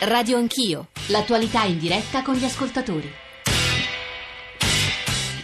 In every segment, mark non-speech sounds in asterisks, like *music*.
Radio Anch'io, l'attualità in diretta con gli ascoltatori.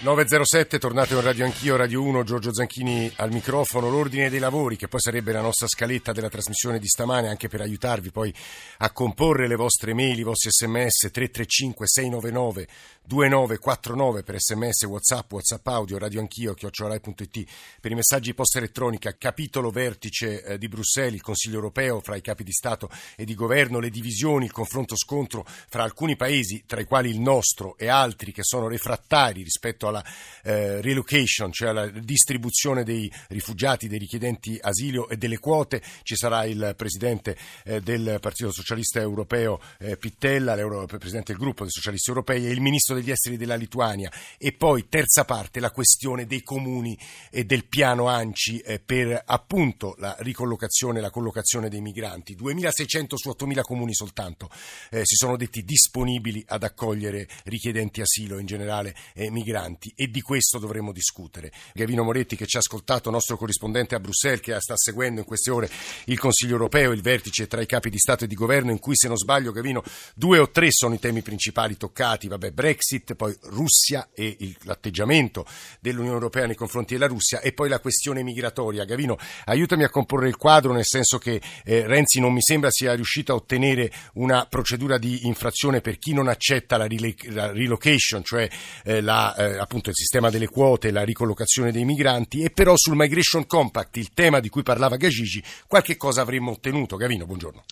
907, tornate in Radio Anch'io, Radio 1, Giorgio Zanchini al microfono, l'ordine dei lavori che poi sarebbe la nostra scaletta della trasmissione di stamane anche per aiutarvi poi a comporre le vostre mail, i vostri sms 335 699 2949 per sms, whatsapp, whatsapp audio, radio anch'io, chiocciorai.it per i messaggi posta elettronica, capitolo vertice eh, di Bruxelles, il Consiglio europeo fra i capi di Stato e di governo, le divisioni, il confronto scontro fra alcuni paesi, tra i quali il nostro e altri che sono refrattari rispetto alla eh, relocation, cioè alla distribuzione dei rifugiati, dei richiedenti asilo e delle quote. Ci sarà il presidente eh, del Partito Socialista Europeo eh, Pittella, il presidente del gruppo dei socialisti europei e il ministro degli esteri della Lituania. E poi, terza parte, la questione dei comuni e del piano ANCI eh, per appunto la ricollocazione e la collocazione dei migranti. 2.600 su 8.000 comuni soltanto eh, si sono detti disponibili ad accogliere richiedenti asilo, in generale eh, migranti e di questo dovremo discutere. Gavino Moretti che ci ha ascoltato, nostro corrispondente a Bruxelles che sta seguendo in queste ore il Consiglio europeo, il vertice tra i capi di Stato e di governo in cui se non sbaglio Gavino due o tre sono i temi principali toccati, vabbè Brexit, poi Russia e il, l'atteggiamento dell'Unione Europea nei confronti della Russia e poi la questione migratoria. Gavino, aiutami a comporre il quadro nel senso che eh, Renzi non mi sembra sia riuscito a ottenere una procedura di infrazione per chi non accetta la, rele- la relocation, cioè eh, la, eh, appunto il sistema delle quote, la ricollocazione dei migranti e però sul Migration Compact, il tema di cui parlava Gagigi, qualche cosa avremmo ottenuto. Gavino, buongiorno.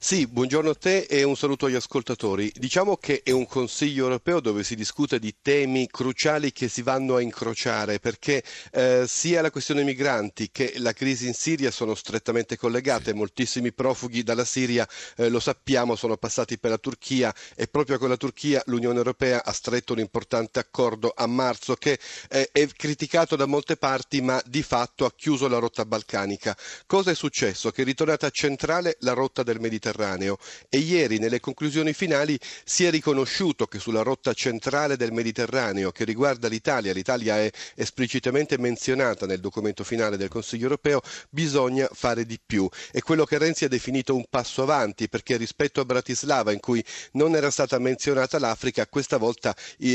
Sì, buongiorno a te e un saluto agli ascoltatori. Diciamo che è un Consiglio europeo dove si discute di temi cruciali che si vanno a incrociare perché eh, sia la questione migranti che la crisi in Siria sono strettamente collegate. Moltissimi profughi dalla Siria, eh, lo sappiamo, sono passati per la Turchia e proprio con la Turchia l'Unione europea ha stretto un importante accordo a marzo che eh, è criticato da molte parti ma di fatto ha chiuso la rotta balcanica. Cosa è successo? Che è ritornata centrale la rotta del Mediterraneo Mediterraneo e ieri nelle conclusioni finali si è riconosciuto che sulla rotta centrale del Mediterraneo che riguarda l'Italia, l'Italia è esplicitamente menzionata nel documento finale del Consiglio europeo, bisogna fare di più. È quello che Renzi ha definito un passo avanti perché rispetto a Bratislava in cui non era stata menzionata l'Africa, questa volta,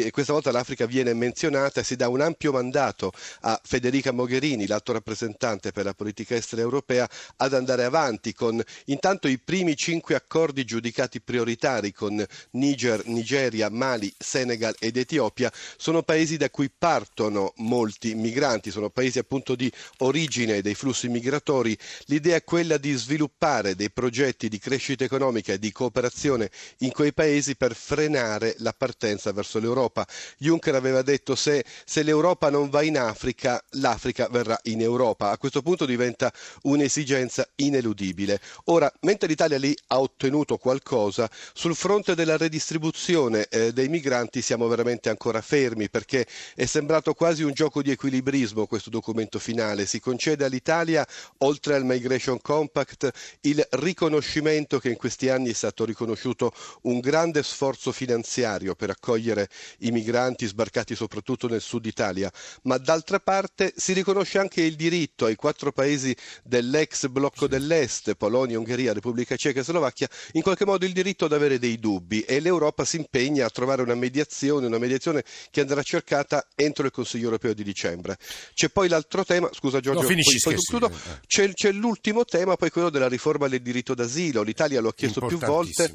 questa volta l'Africa viene menzionata e si dà un ampio mandato a Federica Mogherini, l'alto rappresentante per la politica estera europea, ad andare avanti con intanto i primi cinque accordi giudicati prioritari con Niger, Nigeria, Mali, Senegal ed Etiopia sono paesi da cui partono molti migranti, sono paesi appunto di origine dei flussi migratori. L'idea è quella di sviluppare dei progetti di crescita economica e di cooperazione in quei paesi per frenare la partenza verso l'Europa. Juncker aveva detto se, se l'Europa non va in Africa, l'Africa verrà in Europa. A questo punto diventa un'esigenza ineludibile. Ora, mentre l'Italia ha ottenuto qualcosa. Sul fronte della redistribuzione eh, dei migranti siamo veramente ancora fermi perché è sembrato quasi un gioco di equilibrismo questo documento finale. Si concede all'Italia, oltre al Migration Compact, il riconoscimento che in questi anni è stato riconosciuto un grande sforzo finanziario per accogliere i migranti sbarcati soprattutto nel sud Italia, ma d'altra parte si riconosce anche il diritto ai quattro paesi dell'ex blocco dell'Est, Polonia, Ungheria, Repubblica Ceca Slovacchia in qualche modo il diritto ad avere dei dubbi e l'Europa si impegna a trovare una mediazione, una mediazione che andrà cercata entro il Consiglio europeo di dicembre. C'è poi l'altro tema, scusa Giorgio, no, poi, poi concludo, c'è, c'è l'ultimo tema, poi quello della riforma del diritto d'asilo. L'Italia lo ha chiesto più volte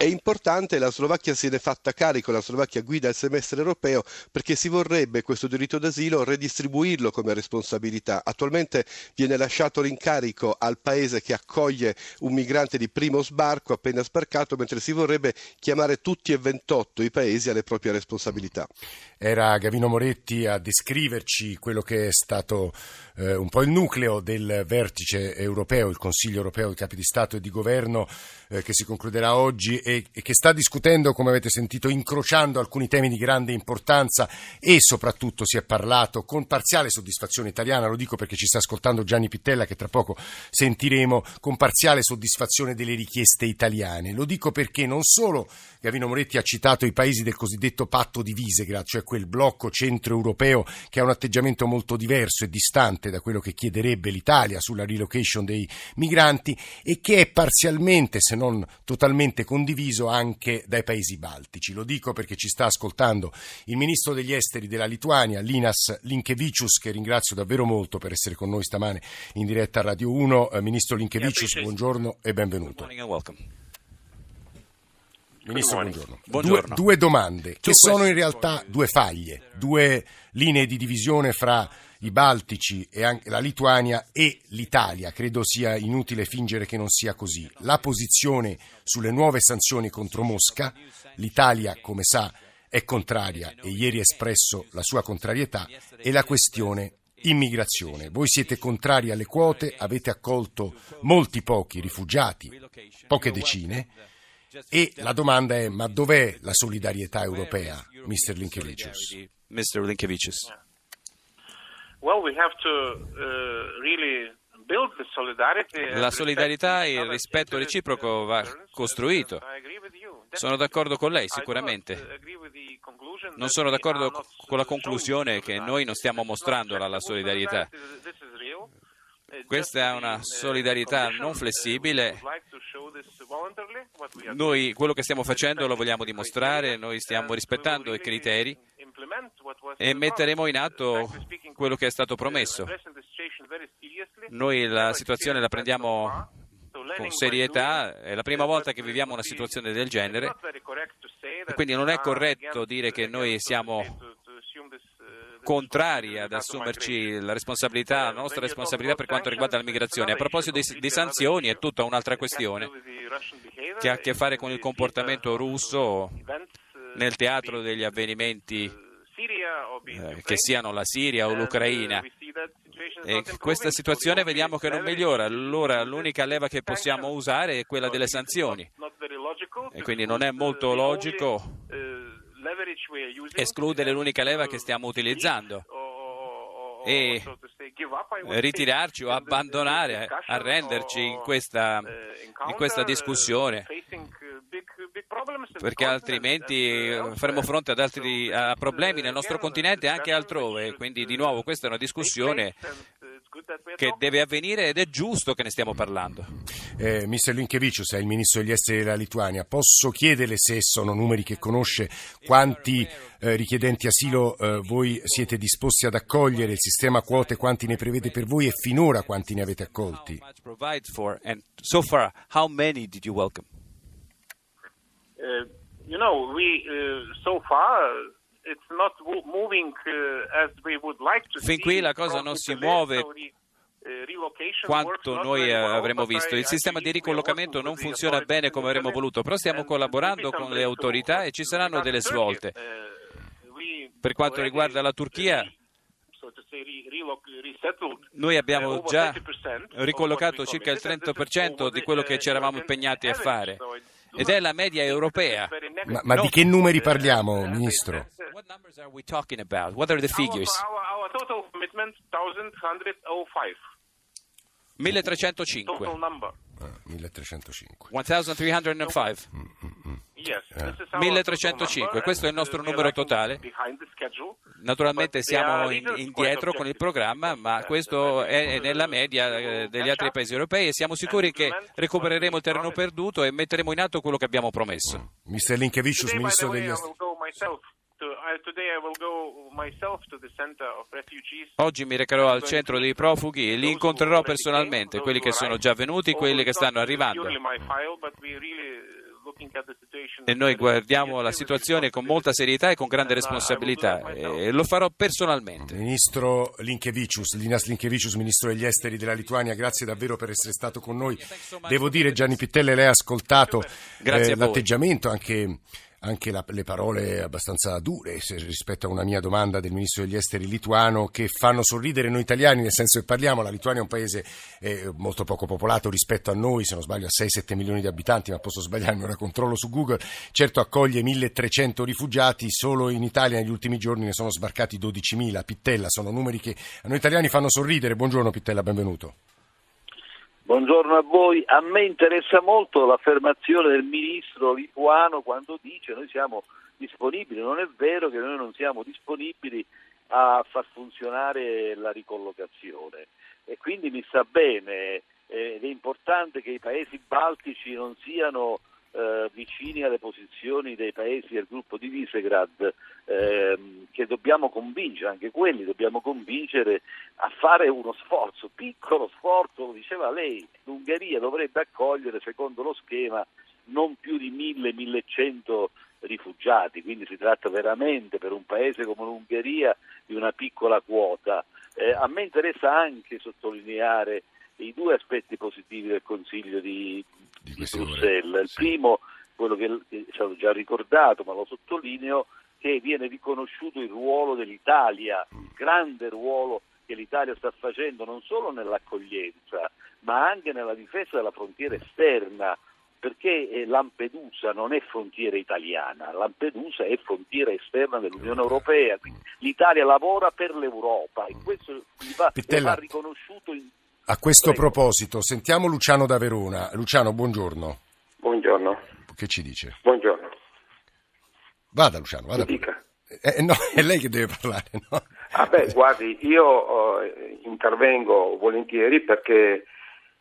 è importante, la Slovacchia ne è fatta carico, la Slovacchia guida il semestre europeo perché si vorrebbe questo diritto d'asilo redistribuirlo come responsabilità. Attualmente viene lasciato l'incarico al paese che accoglie un migrante di primo sbarco appena sbarcato, mentre si vorrebbe chiamare tutti e 28 i paesi alle proprie responsabilità. Era Gavino Moretti a descriverci quello che è stato eh, un po' il nucleo del vertice europeo, il Consiglio europeo dei capi di Stato e di governo eh, che si concluderà oggi e, e, che sta discutendo, come avete sentito, incrociando alcuni temi di grande importanza e soprattutto si è parlato con parziale soddisfazione italiana, lo dico perché ci sta ascoltando Gianni Pittella che tra poco sentiremo, con parziale soddisfazione delle richieste italiane. Lo dico perché non solo Gavino Moretti ha citato i paesi del cosiddetto patto di Visegrad, cioè quel blocco centroeuropeo che ha un atteggiamento molto diverso e distante da quello che chiederebbe l'Italia sulla relocation dei migranti e che è parzialmente, se non totalmente condiviso anche dai paesi baltici. Lo dico perché ci sta ascoltando il ministro degli esteri della Lituania, Linas Linkevicius, che ringrazio davvero molto per essere con noi stamane in diretta a Radio 1. Eh, ministro Linkevicius, buongiorno e benvenuto. Ministro, buongiorno. buongiorno. Due, due, domande, che sono in realtà due faglie, due linee di divisione fra i Baltici e anche la Lituania e l'Italia. Credo sia inutile fingere che non sia così. La posizione sulle nuove sanzioni contro Mosca, l'Italia, come sa, è contraria e ieri ha espresso la sua contrarietà, e la questione immigrazione. Voi siete contrari alle quote, avete accolto molti pochi rifugiati, poche decine, e la domanda è ma dov'è la solidarietà europea, Mr. Linkevicius? Mr. Linkevicius. Well, we have to uh, really la solidarietà e il rispetto reciproco va costruito. Sono d'accordo con lei, sicuramente. Non sono d'accordo con la conclusione che noi non stiamo mostrando la solidarietà. Questa è una solidarietà non flessibile. Noi quello che stiamo facendo lo vogliamo dimostrare, noi stiamo rispettando i criteri e metteremo in atto quello che è stato promesso. Noi la situazione la prendiamo con serietà, è la prima volta che viviamo una situazione del genere, quindi non è corretto dire che noi siamo contrari ad assumerci la responsabilità, la nostra responsabilità per quanto riguarda la migrazione. A proposito di, sanzioni è tutta un'altra questione che ha a che fare con il comportamento russo nel teatro degli avvenimenti eh, che siano la Siria o l'Ucraina. E questa situazione vediamo che non migliora, allora l'unica leva che possiamo usare è quella delle sanzioni. E quindi non è molto logico escludere l'unica leva che stiamo utilizzando. e ritirarci o abbandonare, arrenderci in questa, in questa discussione. perché altrimenti faremo fronte ad altri a problemi nel nostro continente e anche altrove. Quindi di nuovo questa è una discussione che deve avvenire ed è giusto che ne stiamo parlando. Eh, Mr. Linkevicius è il ministro degli esteri della Lituania. Posso chiederle se sono numeri che conosce quanti eh, richiedenti asilo eh, voi siete disposti ad accogliere, il sistema quote quanti ne prevede per voi e finora quanti ne avete accolti? So far, how many did you welcome? Uh, you know, we uh, so far Fin qui la cosa non si muove quanto noi avremmo visto. Il sistema di ricollocamento non funziona bene come avremmo voluto, però stiamo collaborando con le autorità e ci saranno delle svolte. Per quanto riguarda la Turchia, noi abbiamo già ricollocato circa il 30% di quello che ci eravamo impegnati a fare ed è la media europea. Ma, ma di che numeri parliamo, Ministro? What numbers are we talking about? What are the figures? Our, our, our total commitment 1105. 1305. Total number. Ah, 1305. 1305. Mm, mm, mm. Yes, 1305, questo è il nostro numero totale. Naturalmente siamo in, indietro con il programma, ma questo è nella media eh, degli altri paesi europei e siamo sicuri che recupereremo il terreno perduto e metteremo in atto quello che abbiamo promesso. Mr. Linkevicius, Ministro degli Esteri. Oggi mi recherò al centro dei profughi e li incontrerò personalmente, quelli che sono già venuti, quelli che stanno arrivando. E noi guardiamo la situazione con molta serietà e con grande responsabilità e lo farò personalmente. Ministro Linkevicius, Linas Linkevicius, Ministro degli Esteri della Lituania, grazie davvero per essere stato con noi. Devo dire, Gianni Pittelle, lei ha ascoltato eh, l'atteggiamento anche anche la, le parole abbastanza dure rispetto a una mia domanda del ministro degli esteri lituano che fanno sorridere noi italiani, nel senso che parliamo, la Lituania è un paese eh, molto poco popolato rispetto a noi, se non sbaglio a 6-7 milioni di abitanti, ma posso sbagliarmi, ora controllo su Google, certo accoglie 1300 rifugiati, solo in Italia negli ultimi giorni ne sono sbarcati 12.000, Pittella, sono numeri che a noi italiani fanno sorridere, buongiorno Pittella, benvenuto. Buongiorno a voi. A me interessa molto l'affermazione del ministro lituano quando dice noi siamo disponibili. Non è vero che noi non siamo disponibili a far funzionare la ricollocazione e quindi mi sta bene eh, ed è importante che i paesi baltici non siano eh, vicini alle posizioni dei paesi del gruppo di Visegrad ehm, che dobbiamo convincere, anche quelli dobbiamo convincere a fare uno sforzo, piccolo sforzo, lo diceva lei, l'Ungheria dovrebbe accogliere secondo lo schema non più di 1000-1100 rifugiati, quindi si tratta veramente per un paese come l'Ungheria di una piccola quota. Eh, a me interessa anche sottolineare i due aspetti positivi del Consiglio di, di, di Bruxelles. Il sì. primo, quello che è stato già ricordato, ma lo sottolineo, che viene riconosciuto il ruolo dell'Italia, il grande ruolo che l'Italia sta facendo non solo nell'accoglienza, ma anche nella difesa della frontiera esterna perché eh, Lampedusa non è frontiera italiana, Lampedusa è frontiera esterna dell'Unione Europea, quindi l'Italia lavora per l'Europa e questo gli va, gli va riconosciuto in... A questo Prego. proposito, sentiamo Luciano da Verona. Luciano, buongiorno. Buongiorno. Che ci dice? Buongiorno. Vada Luciano, vada. Dica. Eh, eh, no, *laughs* è lei che deve parlare, no? Ah beh, guardi, io eh, intervengo volentieri perché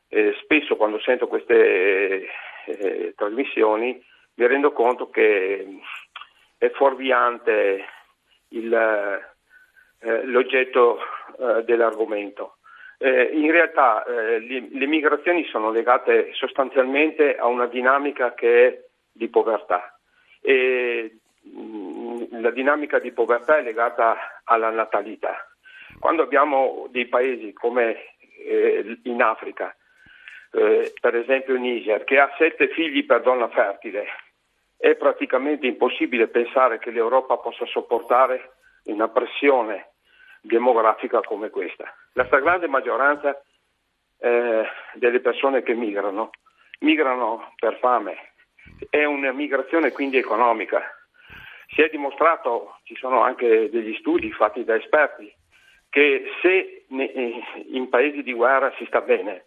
eh, spesso quando sento queste eh, trasmissioni mi rendo conto che è fuorviante il, eh, l'oggetto eh, dell'argomento. Eh, in realtà eh, le, le, migrazioni sono legate sostanzialmente a una dinamica che è di povertà e mh, mm, la dinamica di povertà è legata alla natalità. Quando abbiamo dei paesi come eh, in Africa eh, per esempio Niger, che ha sette figli per donna fertile, è praticamente impossibile pensare che l'Europa possa sopportare una pressione demografica come questa. La stragrande maggioranza eh, delle persone che migrano migrano per fame, è una migrazione quindi economica. Si è dimostrato, ci sono anche degli studi fatti da esperti, che se in paesi di guerra si sta bene,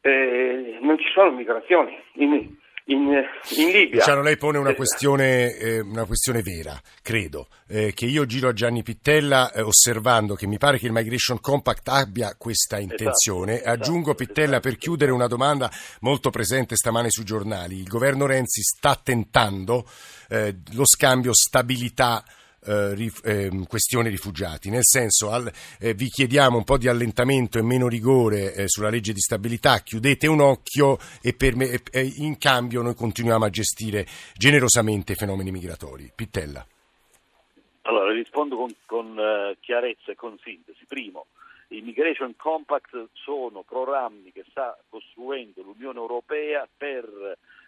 eh, non ci sono migrazioni. In, in, in, Libia. Luciano, lei pone una questione, eh, una questione vera, credo, eh, che io giro a Gianni Pittella eh, osservando che mi pare che il Migration Compact abbia questa esatto, intenzione. Esatto, Aggiungo, esatto, Pittella, per chiudere una domanda molto presente stamane sui giornali. Il governo Renzi sta tentando eh, lo scambio stabilità eh, rif, eh, questione rifugiati, nel senso al, eh, vi chiediamo un po' di allentamento e meno rigore eh, sulla legge di stabilità, chiudete un occhio e me, in cambio noi continuiamo a gestire generosamente i fenomeni migratori. Pittella. Allora rispondo con, con uh, chiarezza e con sintesi. Primo, i Migration Compact sono programmi che sta costruendo l'Unione Europea per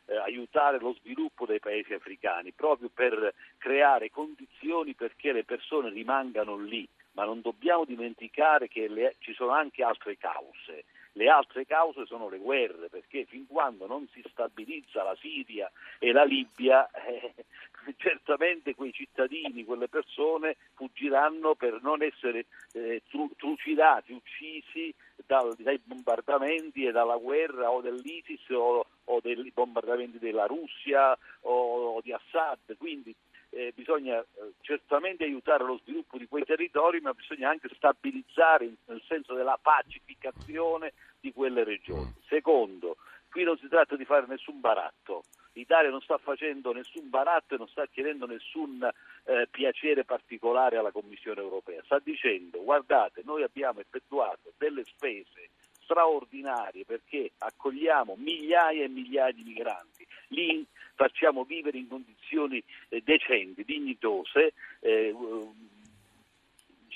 eh, aiutare lo sviluppo dei paesi africani, proprio per creare condizioni perché le persone rimangano lì, ma non dobbiamo dimenticare che le, ci sono anche altre cause. Le altre cause sono le guerre, perché fin quando non si stabilizza la Siria e la Libia, eh, *laughs* certamente quei cittadini, quelle persone fuggiranno per non essere eh, tru- trucidati, uccisi dal, dai bombardamenti e dalla guerra o dell'ISIS o, o dei bombardamenti della Russia o, o di Assad. Quindi eh, bisogna eh, certamente aiutare lo sviluppo di quei territori, ma bisogna anche stabilizzare nel senso della pacificazione di quelle regioni. Secondo, qui non si tratta di fare nessun baratto. L'Italia non sta facendo nessun baratto e non sta chiedendo nessun eh, piacere particolare alla Commissione europea. Sta dicendo guardate, noi abbiamo effettuato delle spese straordinarie perché accogliamo migliaia e migliaia di migranti, li facciamo vivere in condizioni eh, decenti, dignitose, eh,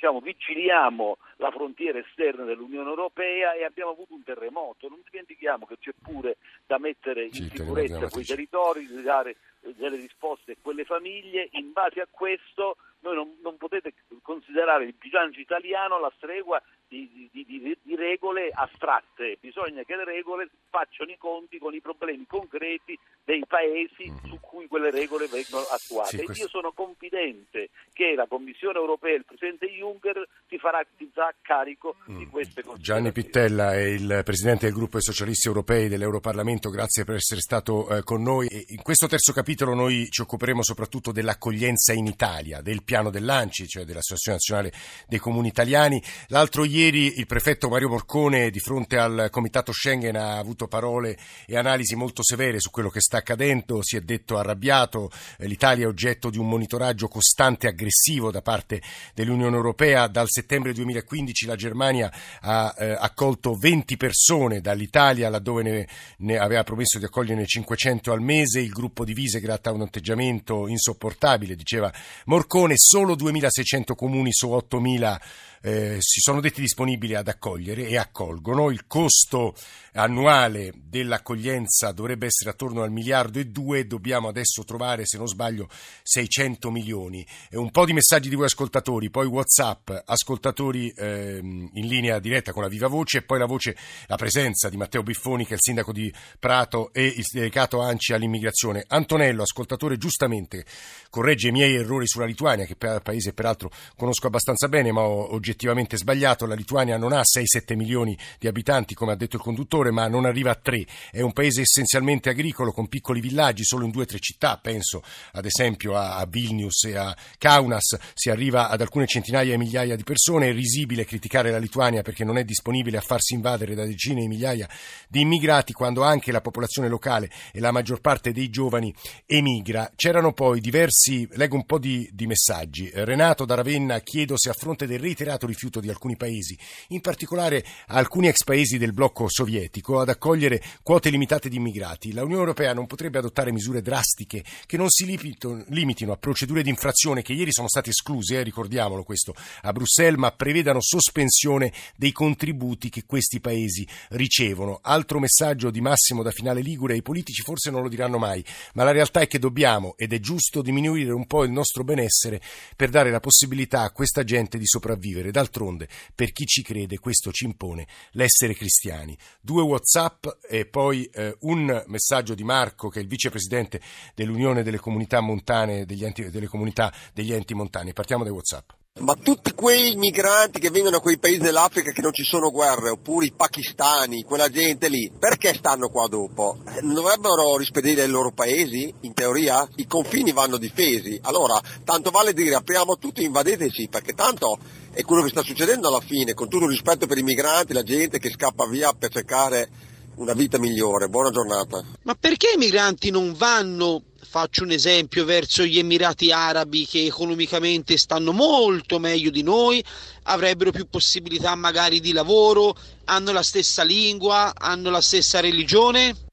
diciamo, vigiliamo la frontiera esterna dell'Unione Europea e abbiamo avuto un terremoto. Non dimentichiamo che c'è pure da mettere in sicurezza quei territori, di dare delle risposte a quelle famiglie. In base a questo Noi non, non potete considerare il bilancio italiano la stregua di, di, di, di, regole astratte, bisogna che le regole facciano i conti con i problemi concreti dei paesi mm-hmm. su cui quelle regole vengono attuate. Sì, questo... Io sono confidente che la Commissione europea e il Presidente Juncker si farà già carico mm. di queste cose. Gianni Pittella è il Presidente del gruppo dei socialisti europei dell'Europarlamento, grazie per essere stato eh, con noi. E in questo terzo capitolo noi ci occuperemo soprattutto dell'accoglienza in Italia, del piano dell'ANCI, cioè dell'Associazione Nazionale dei Comuni Italiani. L'altro ieri Ieri il prefetto Mario Morcone di fronte al comitato Schengen ha avuto parole e analisi molto severe su quello che sta accadendo, si è detto arrabbiato, eh, l'Italia è oggetto di un monitoraggio costante e aggressivo da parte dell'Unione Europea, dal settembre 2015 la Germania ha eh, accolto 20 persone dall'Italia laddove ne, ne, aveva promesso di accoglierne 500 al mese, il gruppo di Visegrad ha un atteggiamento insopportabile, diceva Morcone, solo 2600 comuni su 8000 eh, si sono detti disponibili ad accogliere e accolgono. Il costo annuale dell'accoglienza dovrebbe essere attorno al miliardo e due, dobbiamo adesso trovare, se non sbaglio, 600 milioni. E un po' di messaggi di voi ascoltatori, poi Whatsapp, ascoltatori eh, in linea diretta con la viva voce e poi la voce, la presenza di Matteo Biffoni che è il sindaco di Prato e il delegato Anci all'immigrazione. Antonello, ascoltatore, giustamente corregge i miei errori sulla Lituania, che paese peraltro conosco abbastanza bene, ma ho oggettivamente sbagliato. La Lituania non ha 6-7 milioni di abitanti, come ha detto il conduttore ma non arriva a tre. È un paese essenzialmente agricolo con piccoli villaggi, solo in due o tre città, penso ad esempio a Vilnius e a Kaunas, si arriva ad alcune centinaia e migliaia di persone. È risibile criticare la Lituania perché non è disponibile a farsi invadere da decine di migliaia di immigrati quando anche la popolazione locale e la maggior parte dei giovani emigra. C'erano poi diversi, leggo un po' di, di messaggi. Renato da Ravenna chiedo se a fronte del reiterato rifiuto di alcuni paesi, in particolare alcuni ex paesi del blocco sovietico ad accogliere quote limitate di immigrati. La Unione Europea non potrebbe adottare misure drastiche che non si limitino a procedure di infrazione che ieri sono state escluse, eh, ricordiamolo questo, a Bruxelles, ma prevedano sospensione dei contributi che questi paesi ricevono. Altro messaggio di Massimo da Finale Ligure, i politici forse non lo diranno mai, ma la realtà è che dobbiamo ed è giusto diminuire un po' il nostro benessere per dare la possibilità a questa gente di sopravvivere. D'altronde, per chi ci crede, questo ci impone l'essere cristiani. Due WhatsApp e poi eh, un messaggio di Marco, che è il vicepresidente dell'Unione delle Comunità Montane, degli enti, delle comunità degli enti montani. Partiamo dai WhatsApp. Ma tutti quei migranti che vengono da quei paesi dell'Africa che non ci sono guerre, oppure i pakistani, quella gente lì, perché stanno qua dopo? Non dovrebbero rispedire i loro paesi? In teoria? I confini vanno difesi. Allora, tanto vale dire apriamo tutti, invadeteci, perché tanto è quello che sta succedendo alla fine, con tutto il rispetto per i migranti, la gente che scappa via per cercare una vita migliore. Buona giornata. Ma perché i migranti non vanno, faccio un esempio, verso gli Emirati Arabi che economicamente stanno molto meglio di noi, avrebbero più possibilità magari di lavoro, hanno la stessa lingua, hanno la stessa religione?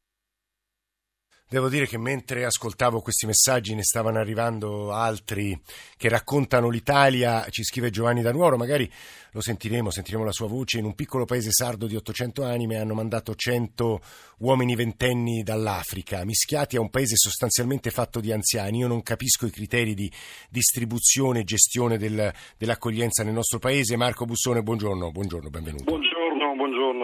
Devo dire che mentre ascoltavo questi messaggi ne stavano arrivando altri che raccontano l'Italia, ci scrive Giovanni da Nuoro, magari lo sentiremo, sentiremo la sua voce, in un piccolo paese sardo di 800 anime hanno mandato 100 uomini ventenni dall'Africa, mischiati a un paese sostanzialmente fatto di anziani. Io non capisco i criteri di distribuzione e gestione del, dell'accoglienza nel nostro paese. Marco Bussone, buongiorno, buongiorno, benvenuto. Buongiorno,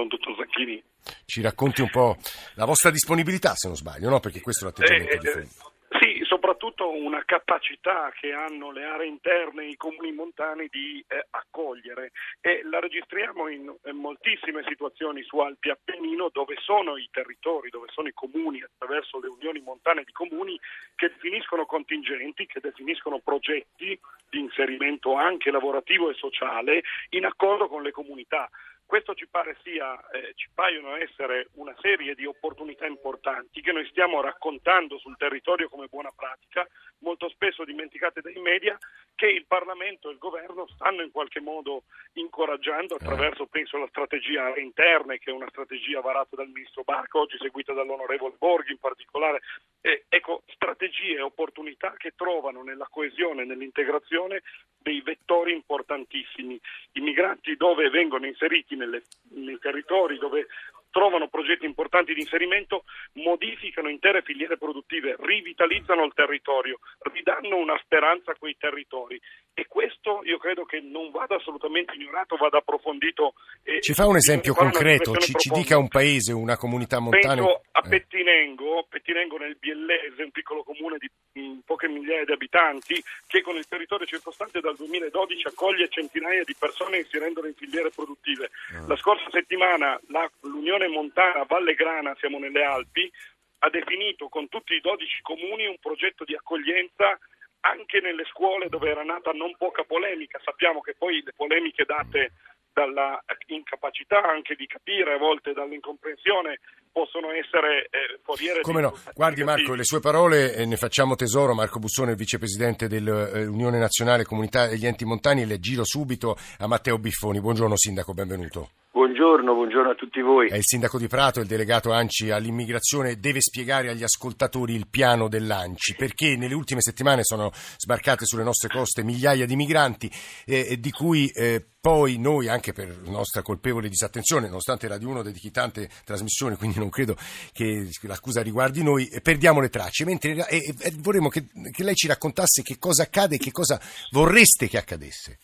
buongiorno, dottor Zacchini ci racconti un po' la vostra disponibilità, se non sbaglio, no? perché questo è l'atteggiamento eh, di fondo. Eh, sì, soprattutto una capacità che hanno le aree interne, i comuni montani di eh, accogliere e la registriamo in, in, moltissime situazioni su Alpi Appennino dove sono i territori, dove sono i comuni attraverso le unioni montane di comuni che definiscono contingenti, che definiscono progetti di inserimento anche lavorativo e sociale in accordo con le comunità. Questo ci pare sia, eh, ci paiono essere una serie di opportunità importanti che noi stiamo raccontando sul territorio come buona pratica, molto spesso dimenticate dai media, che il Parlamento e il Governo stanno in qualche modo incoraggiando attraverso, penso, la strategia interne, che è una strategia varata dal Ministro Barca, oggi seguita dall'Onorevole Borghi in particolare. Eh, ecco, strategie e opportunità che trovano nella coesione e nell'integrazione dei vettori importantissimi. I migranti dove vengono inseriti nei territori dove trovano progetti importanti di inserimento, modificano intere filiere produttive, rivitalizzano il territorio, ridanno una speranza a quei territori e questo io credo che non vada assolutamente ignorato, vada approfondito. E ci fa un esempio concreto, ci, ci, dica un paese, una comunità montana. Penso a eh. Pettinengo, Pettinengo nel Biellese, un piccolo comune di mh, poche migliaia di abitanti, che con il territorio circostante dal 2012 accoglie centinaia di persone inserendole in filiere produttive. Uh. La scorsa settimana la, l'Unione Montana Valle Grana, siamo nelle Alpi, ha definito con tutti i 12 comuni un progetto di accoglienza anche nelle scuole dove era nata non poca polemica. Sappiamo che poi le polemiche date dalla incapacità anche di capire, a volte dall'incomprensione, possono essere eh, foriere Come no? Guardi Marco, le sue parole eh, ne facciamo tesoro. Marco Bussone, il vicepresidente dell'Unione Nazionale Comunità degli Enti Montani, le giro subito a Matteo Biffoni. Buongiorno Sindaco, benvenuto. Buongiorno, buongiorno, a tutti voi. È il sindaco di Prato, il delegato ANCI all'immigrazione, deve spiegare agli ascoltatori il piano dell'ANCI, perché nelle ultime settimane sono sbarcate sulle nostre coste migliaia di migranti, eh, di cui eh, poi noi, anche per nostra colpevole disattenzione, nonostante Radio 1 dedichi tante trasmissioni, quindi non credo che l'accusa riguardi noi, perdiamo le tracce. Mentre eh, vorremmo che, che lei ci raccontasse che cosa accade e che cosa vorreste che accadesse.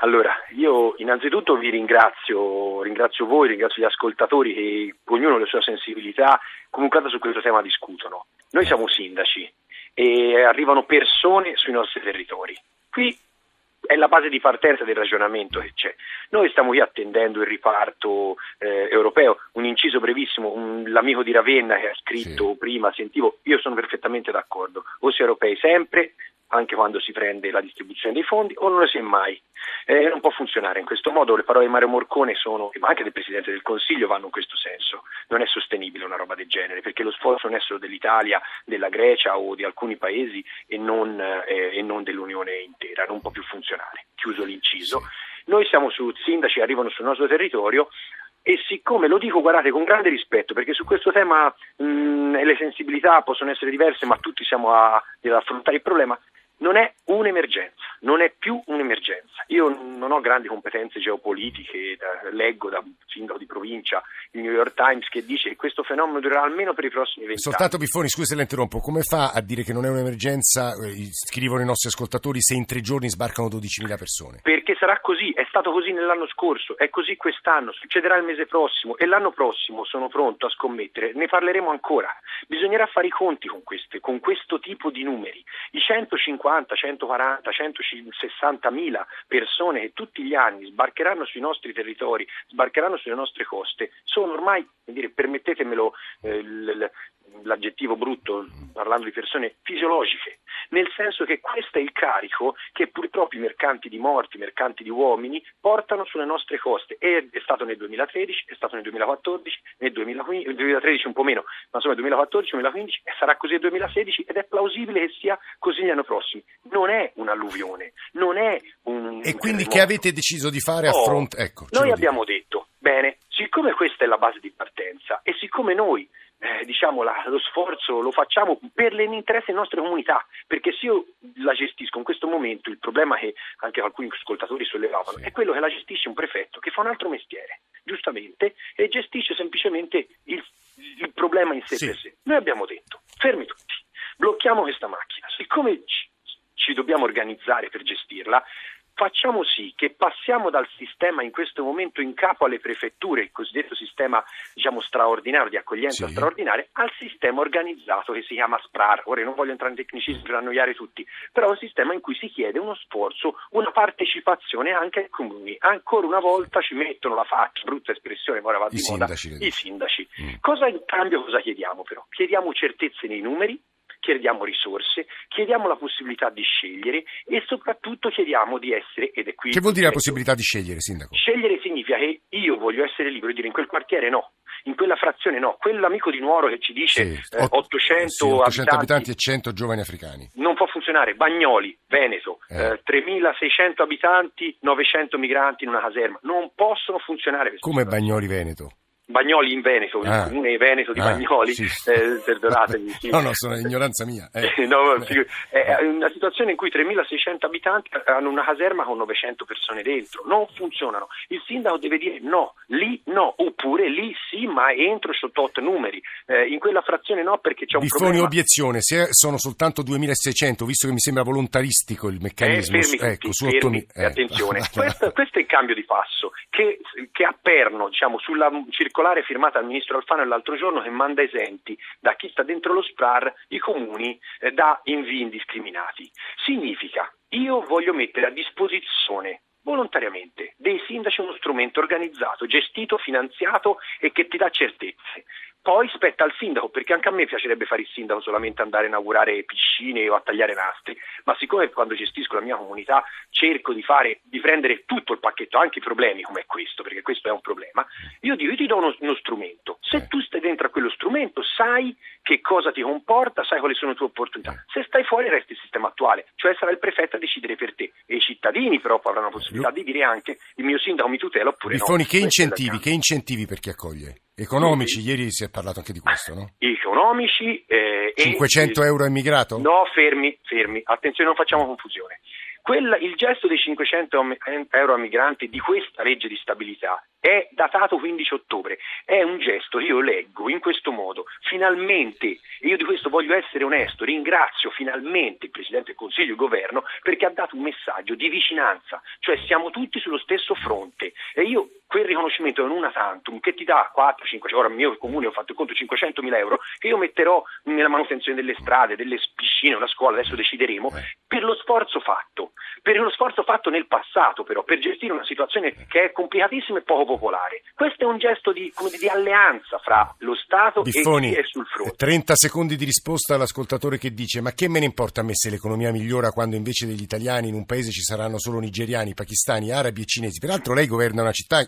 Allora, io innanzitutto vi ringrazio, ringrazio voi, ringrazio gli ascoltatori che ognuno le sue sensibilità comunque su questo tema discutono. Noi siamo sindaci e arrivano persone sui nostri territori. Qui è la base di partenza del ragionamento che c'è. Noi stiamo qui attendendo il riparto eh, europeo, un inciso brevissimo, un, l'amico di Ravenna che ha scritto sì. prima, sentivo, io sono perfettamente d'accordo, o si europei sempre, anche quando si prende la distribuzione dei fondi, o non lo si è mai. Eh, non può funzionare in questo modo, le parole di Mario Morcone sono, ma anche del Presidente del Consiglio vanno in questo senso, non è sostenibile una roba del genere, perché lo sforzo non è solo dell'Italia, della Grecia o di alcuni paesi e non, eh, e non dell'Unione intera, non può più funzionare, chiuso l'inciso. Noi siamo su sindaci, arrivano sul nostro territorio, e siccome lo dico, guardate, con grande rispetto, perché su questo tema mh, le sensibilità possono essere diverse, ma tutti siamo a, ad affrontare il problema, non è un'emergenza, non è più un'emergenza. Io non ho grandi competenze geopolitiche, da, leggo da sindaco di provincia il New York Times che dice che questo fenomeno durerà almeno per i prossimi venti anni. Soltanto Biffoni, scusi se la interrompo, come fa a dire che non è un'emergenza, eh, scrivono i nostri ascoltatori, se in tre giorni sbarcano 12.000 persone? Perché sarà così, è stato così nell'anno scorso, è così quest'anno, succederà il mese prossimo e l'anno prossimo sono pronto a scommettere, ne parleremo ancora. Bisognerà fare i conti con, queste, con questo tipo di numeri. I 150, 140, 160 mila persone che tutti gli anni sbarcheranno sui nostri territori, sbarcheranno sulle nostre coste, sono ormai, dire, permettetemelo, eh, l'aggettivo brutto, parlando di persone fisiologiche, nel senso che questo è il carico che purtroppo i mercanti di morti, i mercanti di uomini portano sulle nostre coste. E è stato nel 2013, è stato nel 2014, nel 2015, nel 2013 un po' meno, ma insomma nel 2014, 2015 e sarà così nel 2016 ed è plausibile che sia così negli anni prossimi. Non è un'alluvione, non è un... E quindi che avete deciso di fare a no, fronte... Ecco, noi abbiamo detto, bene, siccome questa è la base di partenza e siccome noi eh, diciamo, la, lo sforzo lo facciamo per l'interesse delle nostre comunità, perché se io la gestisco in questo momento, il problema che anche alcuni ascoltatori sollevavano sì. è quello che la gestisce un prefetto che fa un altro mestiere, giustamente, e gestisce semplicemente il, il problema in sé sì. per sé. Noi abbiamo detto, fermi tutti, blocchiamo questa macchina, siccome ci, ci dobbiamo organizzare per gestirla, facciamo sì che passiamo dal sistema in questo momento in capo alle prefetture, il cosiddetto sistema diciamo, straordinario di accoglienza sì. straordinaria, al sistema organizzato che si chiama SPRAR. Ora non voglio entrare in tecnicismi per annoiare tutti, però è un sistema in cui si chiede uno sforzo, una partecipazione anche ai comuni. Ancora una volta ci mettono la faccia, brutta espressione, ora va di I moda, sindaci. i sindaci. Mm. Cosa in cambio cosa chiediamo però? Chiediamo certezze nei numeri, chiediamo risorse, chiediamo la possibilità di scegliere e soprattutto chiediamo di essere, ed è qui... Che vuol dire la possibilità di scegliere, Sindaco? Scegliere significa che io voglio essere libero di dire in quel quartiere no, in quella frazione no, quell'amico di Nuoro che ci dice sì, eh, 800, sì, 800 abitanti, abitanti, e 100 giovani africani. Non può funzionare, Bagnoli, Veneto, eh. Eh, 3600 abitanti, 900 migranti in una caserma, non possono funzionare. Come Bagnoli, Veneto? Bagnoli in Veneto, Ah. il comune Veneto di Ah, Bagnoli, sì. eh, perdonatemi. sì. *laughs* No, no, sono ignoranza mia. eh. *laughs* No, figu- è una situazione in cui 3.600 abitanti hanno una caserma con 900 persone dentro, non funzionano. Il sindaco deve dire no, lì no, oppure lì sì, ma entro sotto otto numeri. Eh, in quella frazione no perché c'è un Biffoni, problema. obiezione, se sono soltanto 2600, visto che mi sembra volontaristico il meccanismo, Eh, fermi ecco, su fermi, 8000 eh. attenzione, *laughs* questo, questo è il cambio di passo che, che a Perno, diciamo, sulla circolare firmata dal ministro Alfano l'altro giorno che manda esenti da chi sta dentro lo SPRAR i comuni eh, da invii indiscriminati. Significa, io voglio mettere a disposizione volontariamente dei sindaci uno strumento organizzato, gestito, finanziato e che ti dà certezze. Poi spetta al sindaco, perché anche a me piacerebbe fare il sindaco solamente andare a inaugurare piscine o a tagliare nastri, ma siccome quando gestisco la mia comunità cerco di, fare, di prendere tutto il pacchetto, anche i problemi come questo, perché questo è un problema, io dico io ti do uno, uno strumento. Se tu stai dentro a quello strumento sai che cosa ti comporta, sai quali sono le tue opportunità. Se stai fuori resti il sistema attuale, cioè sarà il prefetto a decidere per te. E i cittadini però avranno la possibilità di dire anche il mio sindaco mi tutela oppure Biffoni, no. che incentivi, che incentivi per chi accoglie? Economici, ieri si è parlato anche di questo, no? economici eh, e- 500 euro immigrato? No, fermi, fermi, attenzione, non facciamo confusione. Quella- il gesto dei 500 am- euro a migranti di questa legge di stabilità è datato 15 ottobre, è un gesto io leggo in questo modo, finalmente, e io di questo voglio essere onesto, ringrazio finalmente il Presidente del Consiglio e il Governo perché ha dato un messaggio di vicinanza, cioè siamo tutti sullo stesso fronte. E io quel riconoscimento è un una tantum che ti dà 4, 5, ora al mio comune ho fatto il conto 500 mila euro che io metterò nella manutenzione delle strade, delle piscine, una scuola, adesso decideremo, per lo sforzo fatto, per lo sforzo fatto nel passato però, per gestire una situazione che è complicatissima e poco popolare. Questo è un gesto di, dire, di alleanza fra lo Stato Biffoni, e chi è sul fronte. 30 secondi di risposta all'ascoltatore che dice ma che me ne importa a me se l'economia migliora quando invece degli italiani in un paese ci saranno solo nigeriani, pakistani, arabi e cinesi. Peraltro lei governa una città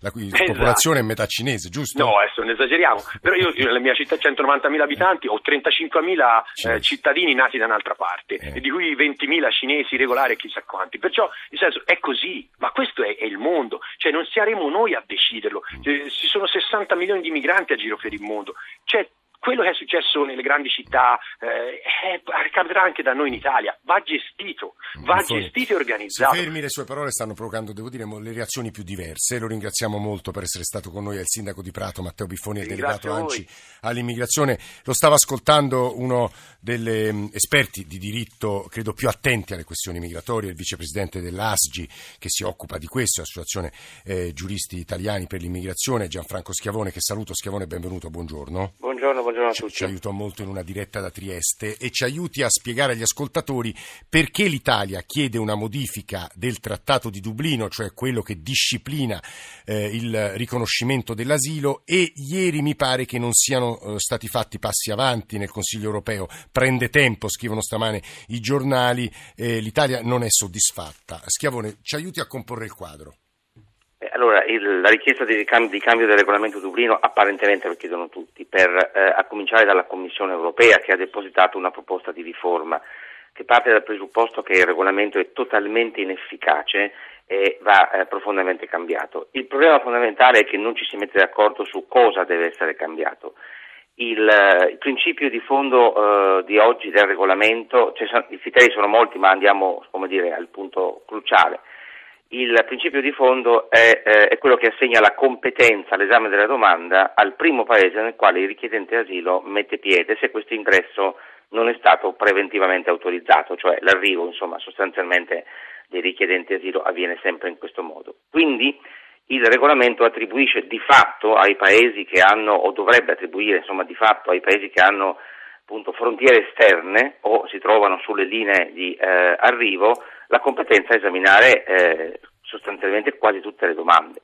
la cui Esatto. popolazione è metà cinese, giusto? No, adesso ne esageriamo, però io, nella mia città 190.000 abitanti ho 35.000 eh, cittadini nati da un'altra parte, Eh. e di cui 20.000 cinesi regolari e chissà quanti. Perciò, nel senso, è così, ma questo è, è il mondo, cioè non saremo noi a deciderlo. Eh, ci sono 60 milioni di migranti a giro per il mondo. Cioè, quello che è successo nelle grandi città eh, accadrà anche da noi in Italia. Va gestito, va Biffoni, gestito e organizzato. fermi le sue parole stanno provocando, devo dire, le reazioni più diverse. Lo ringraziamo molto per essere stato con noi, è il sindaco di Prato, Matteo Biffoni, è delegato ANCI all'immigrazione. Lo stava ascoltando uno degli mm, esperti di diritto, credo più attenti alle questioni migratorie, il vicepresidente dell'ASGI che si occupa di questo, Associazione eh, Giuristi Italiani per l'Immigrazione, Gianfranco Schiavone, che saluto. Schiavone, benvenuto, buongiorno. Buongiorno, buongiorno a Ci, tutti. ci aiutò molto in una diretta da Trieste e ci aiuti a spiegare agli ascoltatori perché l'Italia chiede una modifica del Trattato di Dublino, cioè quello che disciplina eh, il riconoscimento dell'asilo e ieri mi pare che non siano eh, stati fatti passi avanti nel Consiglio europeo. Prende tempo, scrivono stamane i giornali, eh, l'Italia non è soddisfatta. Schiavone, ci aiuti a comporre il quadro. Allora, il- la richiesta di cambio, di cambio del regolamento Dublino apparentemente lo chiedono tutti, per, eh, a cominciare dalla Commissione europea che ha depositato una proposta di riforma che parte dal presupposto che il regolamento è totalmente inefficace e va eh, profondamente cambiato. Il problema fondamentale è che non ci si mette d'accordo su cosa deve essere cambiato. Il, eh, il principio di fondo eh, di oggi del regolamento, cioè, i criteri sono molti ma andiamo dire, al punto cruciale. Il principio di fondo è, eh, è quello che assegna la competenza all'esame della domanda al primo paese nel quale il richiedente asilo mette piede se questo ingresso non è stato preventivamente autorizzato, cioè l'arrivo insomma, sostanzialmente dei richiedenti asilo avviene sempre in questo modo. Quindi il regolamento attribuisce di fatto ai paesi che hanno, o dovrebbe attribuire insomma, di fatto ai paesi che hanno appunto, frontiere esterne o si trovano sulle linee di eh, arrivo la competenza a esaminare eh, sostanzialmente quasi tutte le domande,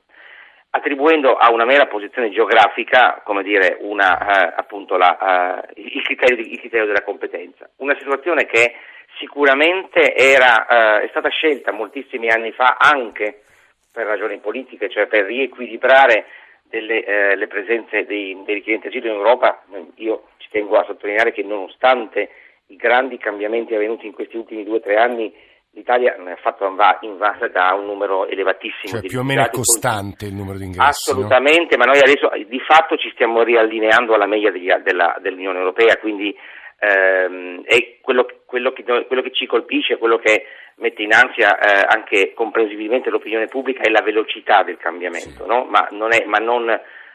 attribuendo a una mera posizione geografica, come dire, una, eh, appunto la, eh, il, criterio il criterio della competenza. Una situazione che sicuramente era, eh, è stata scelta moltissimi anni fa anche per ragioni politiche, cioè per riequilibrare delle, eh, le presenze dei, dei richiedenti asilo in Europa. Io ci tengo a sottolineare che nonostante i grandi cambiamenti avvenuti in questi ultimi due o tre anni l'Italia non è affatto invasa da un numero elevatissimo cioè, di più o meno è costante il numero di ingressi. Assolutamente, no? ma noi adesso di fatto ci stiamo riallineando alla media degli, della, dell'Unione Europea, quindi ehm, è quello, quello, che, quello, che, ci colpisce, quello che mette in ansia eh, anche comprensibilmente l'opinione pubblica è la velocità del cambiamento, sì. no? ma, non è, ma non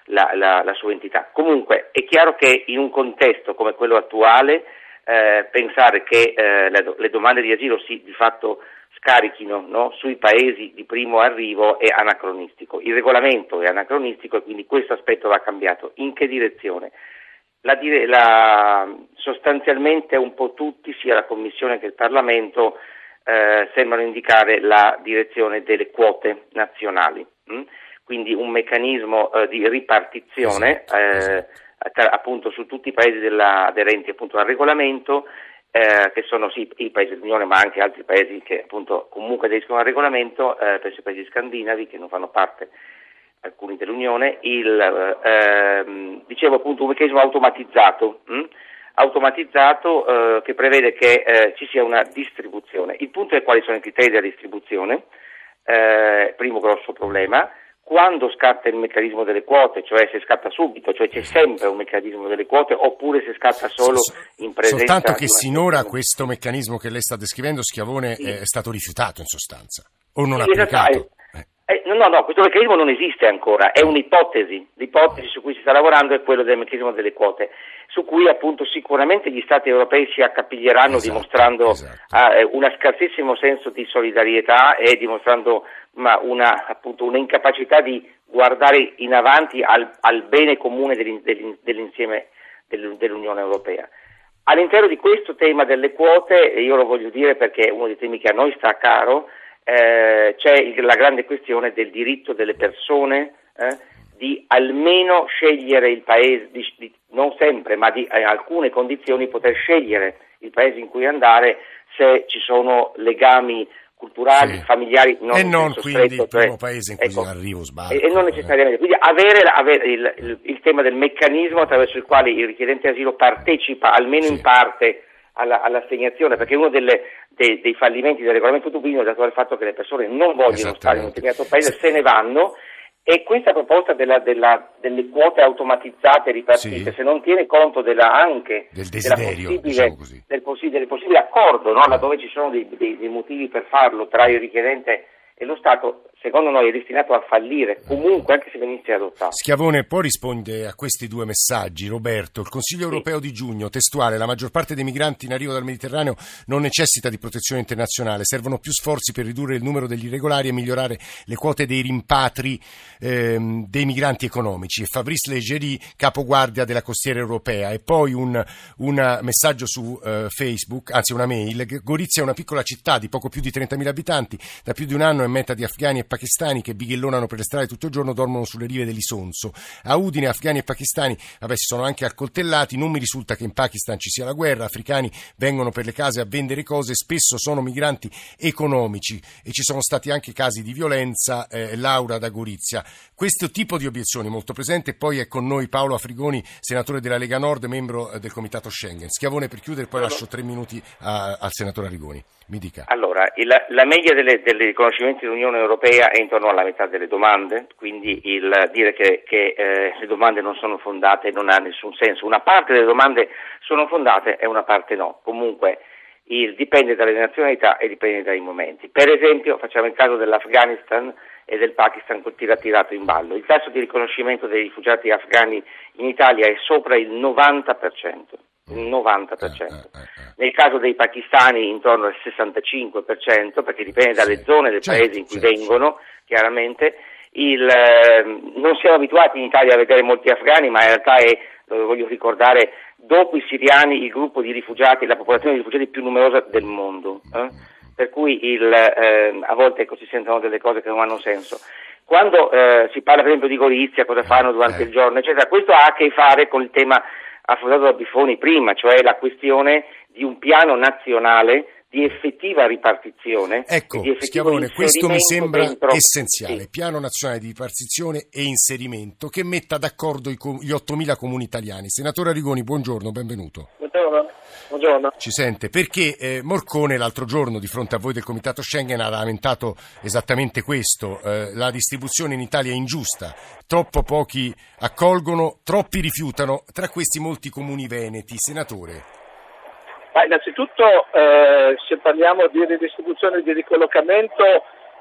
la, la, la sua entità. Comunque è chiaro che in un contesto come quello attuale eh, pensare che eh, le, le, domande di asilo si di fatto scarichino no, sui paesi di primo arrivo è anacronistico. Il regolamento è anacronistico e quindi questo aspetto va cambiato. In che direzione? La, la, sostanzialmente un po' tutti, sia la Commissione che il Parlamento, eh, sembrano indicare la direzione delle quote nazionali. Hm? Quindi un meccanismo eh, di ripartizione esatto, eh, esatto appunto su tutti i paesi della, aderenti appunto, al regolamento, eh, che sono sì i paesi dell'Unione ma anche altri paesi che appunto comunque aderiscono al regolamento, eh, penso ai paesi scandinavi che non fanno parte alcuni dell'Unione, il, eh, dicevo appunto un meccanismo automatizzato, hm? automatizzato eh, che prevede che eh, ci sia una distribuzione. Il punto è quali sono i criteri della distribuzione, primo grosso problema quando scatta il meccanismo delle quote, cioè se scatta subito, cioè c'è sempre un meccanismo delle quote, oppure se scatta solo in presenza. Soltanto che sinora questo meccanismo che lei sta descrivendo, Schiavone, sì. è stato rifiutato in sostanza, o non sì, applicato. Esatto. Eh, no, no, no, questo meccanismo non esiste ancora, è un'ipotesi, l'ipotesi su cui si sta lavorando è quello del meccanismo delle quote, su cui appunto sicuramente gli Stati europei si accapiglieranno esatto, dimostrando esatto. Uh, un scarsissimo senso di solidarietà e dimostrando ma una, appunto, un'incapacità di guardare in avanti al, al bene comune dell'insieme dell'Unione Europea. All'interno di questo tema delle quote, io lo voglio dire perché è uno dei temi che a noi sta caro, eh, c'è la grande questione del diritto delle persone eh, di almeno scegliere il paese, di, di, non sempre, ma di in alcune condizioni poter scegliere il paese in cui andare se ci sono legami culturali, sì. familiari non e non quindi stretto, il primo cioè, paese in cui ecco, arrivo sbaglio. E, e, non necessariamente, quindi avere, avere il, il, il, tema del meccanismo attraverso il quale il richiedente asilo partecipa almeno sì. in parte alla, all'assegnazione, perché uno delle, dei, dei, fallimenti del regolamento Dublino è dato dal fatto che le persone non vogliono stare in un determinato paese, se ne vanno e questa proposta della, della, delle quote automatizzate ripartite, sì. se non tiene conto della, anche del desiderio, diciamo del, possibile, del, possibile, accordo, no? laddove ci sono dei, dei, dei motivi per farlo tra il richiedente e lo Stato, secondo noi, è destinato a fallire, comunque anche se venisse adottato. Schiavone poi risponde a questi due messaggi. Roberto, il Consiglio europeo di giugno, testuale, la maggior parte dei migranti in arrivo dal Mediterraneo non necessita di protezione internazionale, servono più sforzi per ridurre il numero degli irregolari e migliorare le quote dei rimpatri ehm, dei migranti economici. E Fabrice Leggeri, capoguardia della costiera europea. E poi un, un messaggio su eh, Facebook, anzi una mail. Gorizia è una piccola città di poco più di 30.000 abitanti, da più di un anno è meta di afghani e pakistani che bighellonano per le strade tutto il giorno, dormono sulle rive dell'Isonzo. A Udine afghani e pakistani vabbè, si sono anche accoltellati, non mi risulta che in Pakistan ci sia la guerra, africani vengono per le case a vendere cose, spesso sono migranti economici e ci sono stati anche casi di violenza, eh, Laura da Gorizia. Questo tipo di obiezioni molto presente, poi è con noi Paolo Afrigoni, senatore della Lega Nord, membro eh, del Comitato Schengen. Schiavone per chiudere, poi lascio tre minuti a, al senatore Arrigoni. Mi dica. Allora, il, la media delle, delle riconoscimenti dell'Unione Europea è intorno alla metà delle domande, quindi il dire che, che eh, le domande non sono fondate non ha nessun senso. Una parte delle domande sono fondate e una parte no. Comunque il, dipende dalle nazionalità e dipende dai momenti. Per esempio, facciamo il caso dell'Afghanistan e del Pakistan col tira tirato in ballo. Il tasso di riconoscimento dei rifugiati afghani in Italia è sopra il 90% il 90%. Eh, eh, eh, Nel caso dei pakistani intorno al 65%, perché dipende dalle zone del certo, paese in cui certo. vengono, chiaramente. Il, eh, non siamo abituati in Italia a vedere molti afghani, ma in realtà è, lo voglio ricordare, dopo i siriani il gruppo di rifugiati, la popolazione di rifugiati più numerosa del mondo. Eh? Per cui il, eh, a volte ecco, si sentono delle cose che non hanno senso. Quando si parla per esempio di Gorizia, cosa fanno durante il giorno, eccetera, questo ha a che fare con il tema affrontato da Bifoni prima, cioè la questione di un piano nazionale di effettiva ripartizione. Ecco, Schiavone, questo mi sembra dentro... essenziale, sì. piano nazionale di ripartizione e inserimento che metta d'accordo gli 8.000 comuni italiani. Senatore Arrigoni, buongiorno, benvenuto. Buongiorno. Buongiorno. Ci sente? Perché eh, Morcone l'altro giorno di fronte a voi del Comitato Schengen ha lamentato esattamente questo, eh, la distribuzione in Italia è ingiusta, troppo pochi accolgono, troppi rifiutano, tra questi molti comuni veneti. Senatore. Ma innanzitutto eh, se parliamo di ridistribuzione e di ricollocamento,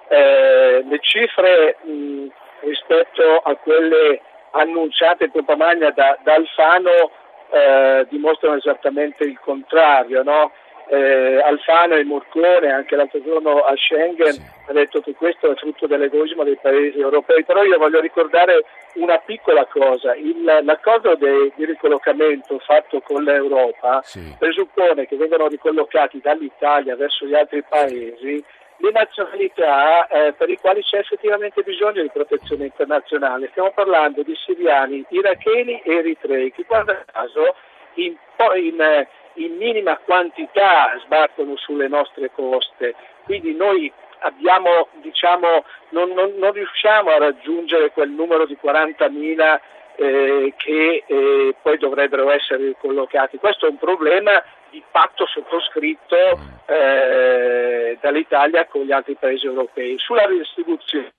eh, le cifre mh, rispetto a quelle annunciate in pompa magna da, da Alfano eh, dimostrano esattamente il contrario. No? Eh, Alfano e Morcone, anche l'altro giorno a Schengen, sì. ha detto che questo è frutto dell'egoismo dei paesi europei, però io voglio ricordare una piccola cosa, Il, l'accordo de, di ricollocamento fatto con l'Europa sì. presuppone che vengano ricollocati dall'Italia verso gli altri paesi le nazionalità eh, per i quali c'è effettivamente bisogno di protezione internazionale. Stiamo parlando di siriani, iracheni e eritrei che guarda caso in, in, in minima quantità sbarcano sulle nostre coste. Quindi noi abbiamo, diciamo, non, non, non, riusciamo a raggiungere quel numero di 40.000 eh, che eh, poi dovrebbero essere ricollocati. Questo è un problema di patto sottoscritto eh, dall'Italia con gli altri paesi europei. Sulla ridistribuzione,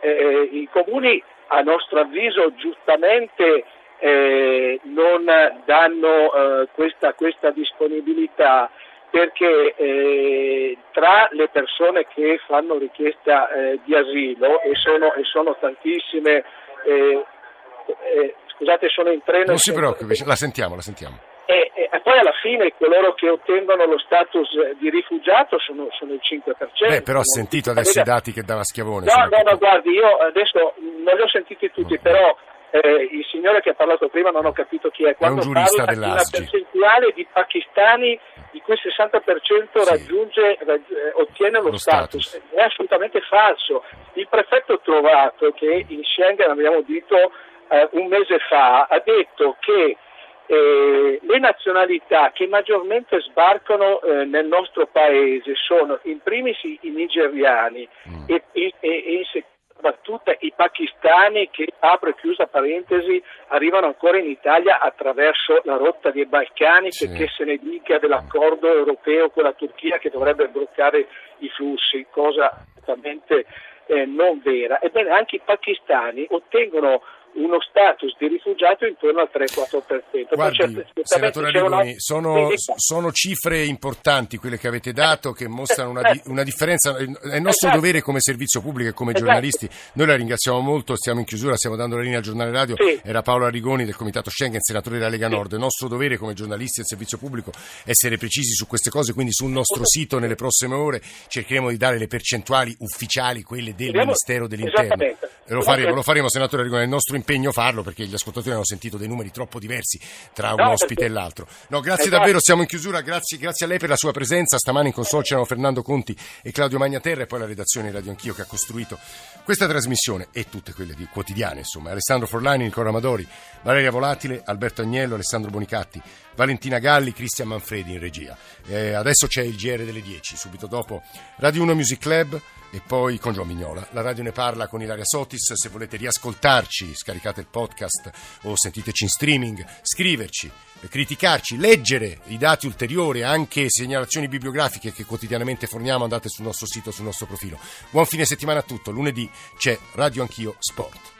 eh, i comuni a nostro avviso giustamente eh, non danno eh, questa, questa, disponibilità perché eh, tra le persone che fanno richiesta eh, di asilo, e sono, e sono tantissime, scusate sono in treno... Non si preoccupi, la sentiamo, la sentiamo. E, e, poi alla fine coloro che ottengono lo status di rifugiato sono, sono il 5%. Beh, però ha sentito adesso i dati che dava Schiavone. No, no, no, guardi, io adesso non li ho sentiti tutti, no. però eh, il signore che ha parlato prima non ho capito chi è. Quando è un giurista parla dell'ASGI. una percentuale di pakistani di cui il 60% sì. raggiunge, raggi- eh, ottiene lo, lo status. status. È assolutamente falso. Il prefetto trovato, che in Schengen abbiamo detto eh, un mese fa, ha detto che eh, le nazionalità che maggiormente sbarcano eh, nel nostro paese sono in primis i, nigeriani mm. e, e, e, in seconda battuta i pakistani che, apro e chiusa parentesi, arrivano ancora in Italia attraverso la rotta dei Balcani, sì. che se ne dica dell'accordo europeo con la Turchia che dovrebbe bloccare i flussi, cosa assolutamente eh, non vera. Ebbene, anche i pakistani ottengono uno status di rifugiato intorno al 3-4%. Guardi, senatore Arrigoni, sono, sono, cifre importanti quelle che avete dato che mostrano una, una differenza. È il nostro esatto. dovere come servizio pubblico e come esatto. giornalisti. Noi la ringraziamo molto, stiamo in chiusura, stiamo dando la linea al giornale radio. Sì. Era Paolo Arrigoni del Comitato Schengen, senatore della Lega sì. Nord. Il nostro dovere come giornalisti del servizio pubblico è essere precisi su queste cose, quindi sul nostro sito nelle prossime ore cercheremo di dare le percentuali ufficiali, quelle del Ministero dell'Interno. Lo faremo, lo faremo, senatore Arrigoni, è il nostro impegno farlo perché gli ascoltatori hanno sentito dei numeri troppo diversi tra un no, ospite perché... e l'altro. No, grazie esatto. davvero, siamo in chiusura, grazie, grazie, a lei per la sua presenza. Stamani in console c'erano Fernando Conti e Claudio Magnaterra e poi la redazione Radio Anch'io che ha costruito questa trasmissione e tutte quelle di, quotidiane, insomma. Alessandro Forlani, Nicola Amadori, Valeria Volatile, Alberto Agnello, Alessandro Bonicatti, Valentina Galli, Cristian Manfredi in regia. Eh, adesso c'è il GR delle 10, subito dopo Radio 1 Music Club e poi con Gian Mignola. La radio ne parla con Ilaria Sotis, se volete riascoltarci scaricate il podcast o sentiteci in streaming, scriverci, criticarci, leggere i dati ulteriori, anche segnalazioni bibliografiche che quotidianamente forniamo, andate sul nostro sito, sul nostro profilo. Buon fine settimana a tutto, lunedì c'è Radio Anch'io Sport.